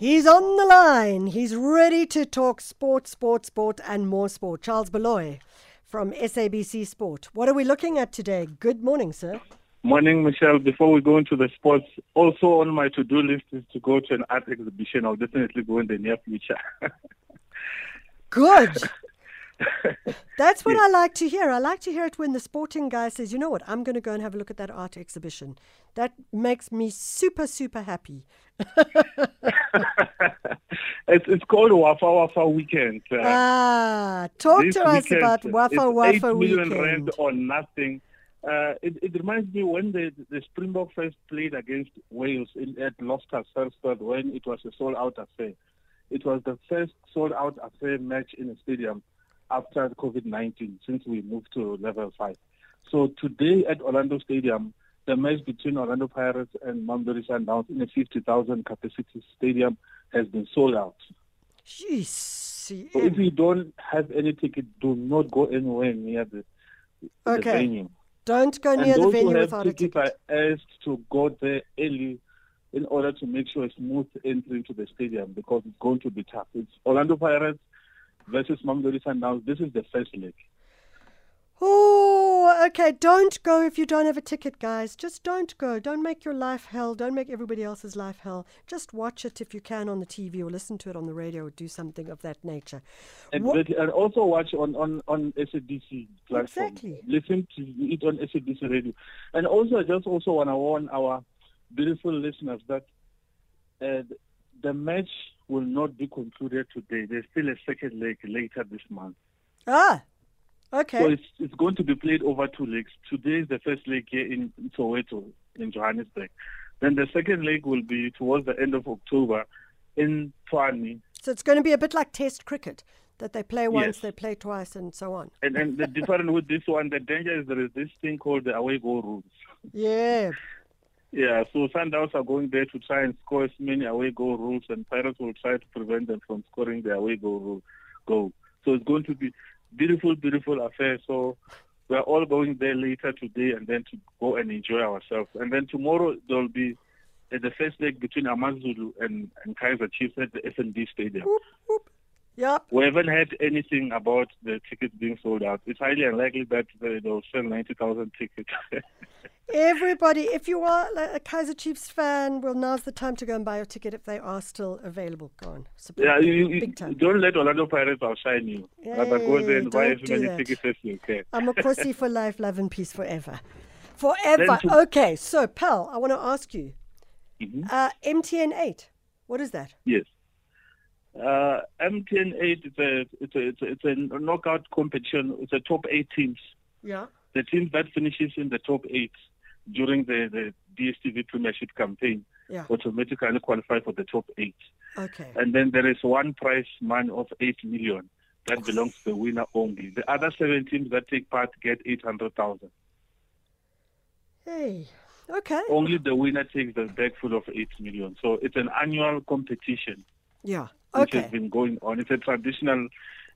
He's on the line. He's ready to talk sport, sport, sport, and more sport. Charles Baloyi from SABC Sport. What are we looking at today? Good morning, sir. Morning, Michelle. Before we go into the sports, also on my to-do list is to go to an art exhibition. I'll definitely go in the near future. Good. That's what I like to hear. I like to hear it when the sporting guy says, you know what, I'm going to go and have a look at that art exhibition. That makes me super, super happy. it's, it's called Wafa Wafa Weekend. Uh, ah, talk to us weekend, about Wafa Wafa Weekend. rand on nothing. Uh, it, it, reminds me when the, the Springbok first played against Wales in, at Loftus Versfeld when it was a sold-out affair. It was the first sold-out affair match in a stadium after COVID-19 since we moved to level 5. So today at Orlando Stadium, the match between Orlando Pirates and Mamelodi Sundowns in a 50,000 capacity stadium has been sold out. Jeez. So if you don't have any ticket, do not go anywhere near the, okay. the venue. Don't go near and the venue without a ticket. are asked to go there early in order to make sure a smooth entry into the stadium because it's going to be tough. It's Orlando Pirates versus Mamelodi Sundowns. This is the first leg. Oh, okay. Don't go if you don't have a ticket, guys. Just don't go. Don't make your life hell. Don't make everybody else's life hell. Just watch it if you can on the TV or listen to it on the radio or do something of that nature. And, and also watch on, on, on SABC platform. Exactly. Listen to it on SABC radio. And also, I just also want to warn our beautiful listeners that uh, the match will not be concluded today. There's still a second leg later this month. Ah, okay. So it's, it's going to be played over two legs. Today is the first leg here in Soweto, in Johannesburg. Then the second leg will be towards the end of October in Tshwane. So it's going to be a bit like Test cricket, that they play once, Yes. they play twice, and so on. And, and the difference with this one, the danger is there is this thing called the away goal rules. Yeah. Yeah, so Sundowns are going there to try and score as many away goal rules, and Pirates will try to prevent them from scoring their away goal goal. So it's going to be beautiful, beautiful affair. So we're all going there later today, and then to go and enjoy ourselves. And then tomorrow there'll be uh, the first leg between Amazulu and, and Kaizer Chiefs at the FNB Stadium. Whoop, whoop. Yep. We haven't heard anything about the tickets being sold out. It's highly unlikely that they- they'll sell 90,000 tickets. Everybody, if you are a Kaizer Chiefs fan, well, now's the time to go and buy your ticket if they are still available. Go on. Support Yeah, you, you, Big time. don't let Orlando Pirates outshine you. Rather go there and buy as many that. tickets as you can. I'm a pussy for life, love and peace forever. Forever. to- Okay, so, pal, I want to ask you Mhm. uh, MTN 8, what is that? Yes. Uh, MTN 8 is a, it's, a, it's, a, it's a knockout competition. It's a top eight teams. Yeah. The team that finishes in the top eight during the, the DSTV Premiership campaign Yeah. automatically qualify for the top eight. Okay. And then there is one prize money of 8 million that belongs to the winner only. The other seven teams that take part get 800,000. Hey. Okay. Only the winner takes the bag full of 8 million. So it's an annual competition Yeah. Which Okay. has been going on. It's a traditional,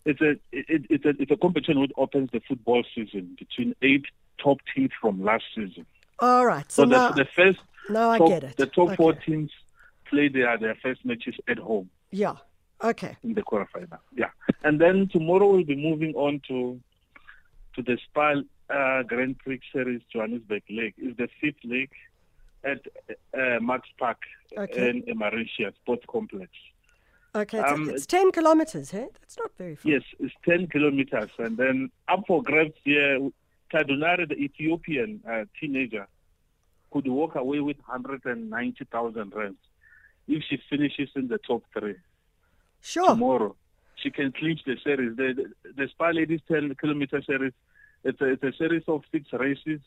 it's a, it, it's a, it's a competition which opens the football season between eight top teams from last season. All right. So, So, now, the, the first, now I top, get it. the top four teams play their, their first matches at home. Yeah. Okay. in the quarterfinal. Yeah, and then tomorrow we'll be moving on to to the Spar uh, Grand Prix Series Johannesburg Leg. It's the fifth leg at uh, Marks Park Okay. in Mauritius Sports Complex. Okay. It's, Um, it's 10 kilometers, hey? That's not very far. Yes, it's 10 kilometers, and then up for grabs here. Tadu Nare, the Ethiopian uh, teenager, could walk away with 190,000 rands if she finishes in the top three. Sure. tomorrow. She can clinch the series. The, the, the Spar Ladies 10 kilometer series, it's a, it's a series of six races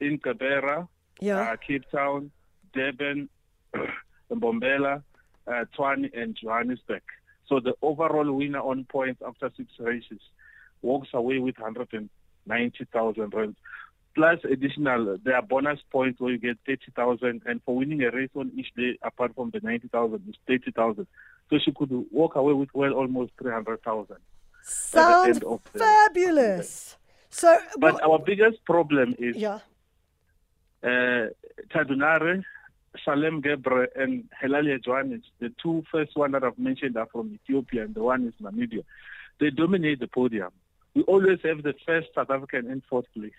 in Gqeberha, Yeah. uh, Cape Town, Durban, and Mbombela, uh, Tshwane, and Johannesburg. So the overall winner on points after six races walks away with 190,000 rands. Plus additional, there are bonus points where you get 30,000, and for winning a race on each day, apart from the 90,000, is 30,000. So she could walk away with well almost 300,000. Sounds of the- fabulous. So, But our biggest problem is yeah. uh, Tadu Nare Salem Gebre and Helalia Johannes, the two first one that I've mentioned are from Ethiopia and the one is Namibia. They dominate the podium. We always have the first South African in fourth place.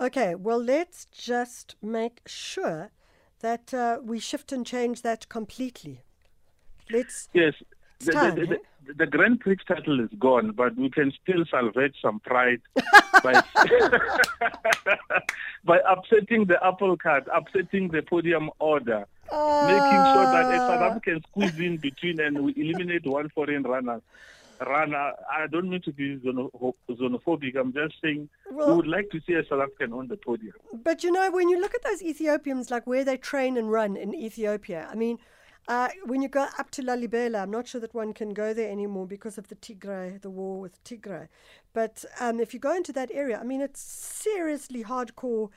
Okay, well, let's just make sure that uh, we shift and change that completely. Let's. Yes, the, time, the, the, the Grand Prix title is gone, but we can still salvage some pride by, by upsetting the apple cart, upsetting the podium order, making sure that a South Ah. African squeeze in between and we eliminate one foreign runner. Runner, I don't mean to be xenophobic. I'm just saying we would like to see a South African on the podium. But you know, when you look at those Ethiopians, like where they train and run in Ethiopia, I mean, uh, when you go up to Lalibela, I'm not sure that one can go there anymore because of the Tigray, the war with Tigray. But um, if you go into that area, I mean, it's seriously hardcore.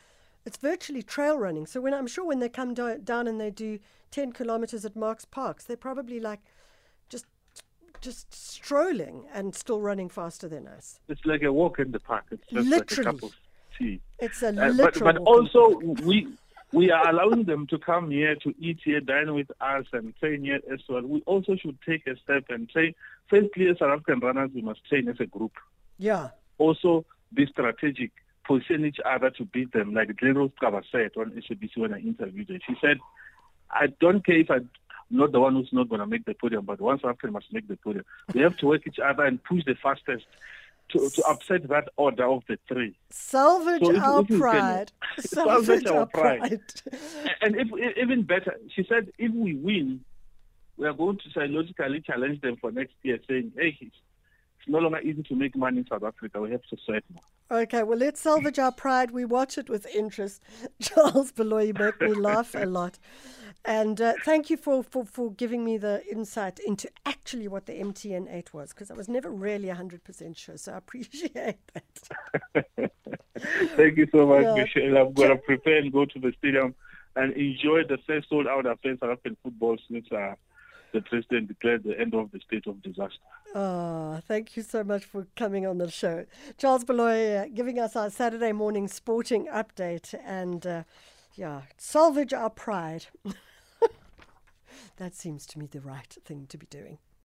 It's virtually trail running. So when I'm sure when they come do- down and they do 10 kilometers at Marks Parks, they're probably like just just strolling and still running faster than us. It's like a walk in the park. It's just like a cup Literally. of tea. It's a Uh, but literal. but the also we we are allowing them to come here to eat here, dine with us, and train here as well. We also should take a step and say, firstly, as South African runners, we must train as a group. yeah. Also, be strategic, position each other to beat them. Like Glenrose Xaba said on SABC when I interviewed her, she said, "I don't care if I'm not the one who's not going to make the podium, but one South African must make the podium. We have to work each other and push the fastest." To, to upset that order of the three. Salvage So our if you can- pride. Salvage Salvage our our pride. pride. And if, if- even better, she said, if we win, we are going to psychologically challenge them for next year, saying, hey, it's, it's no longer easy to make money in South Africa. We have to sweat more. Okay, well, let's salvage our pride. We watch it with interest. Charles Baloyi, you make me laugh a lot. And uh, thank you for, for, for giving me the insight into actually what the MTN 8 was, because I was never really 100% sure. So I appreciate that. Thank you so much, Yeah. Michelle. I'm going to prepare and go to the stadium and enjoy the first sold out affair in South African football since uh, the president declared the end of the state of disaster. Oh, thank you so much for coming on the show. Charles Baloyi uh, giving us our Saturday morning sporting update and, uh, yeah, salvage our pride. that seems to me the right thing to be doing.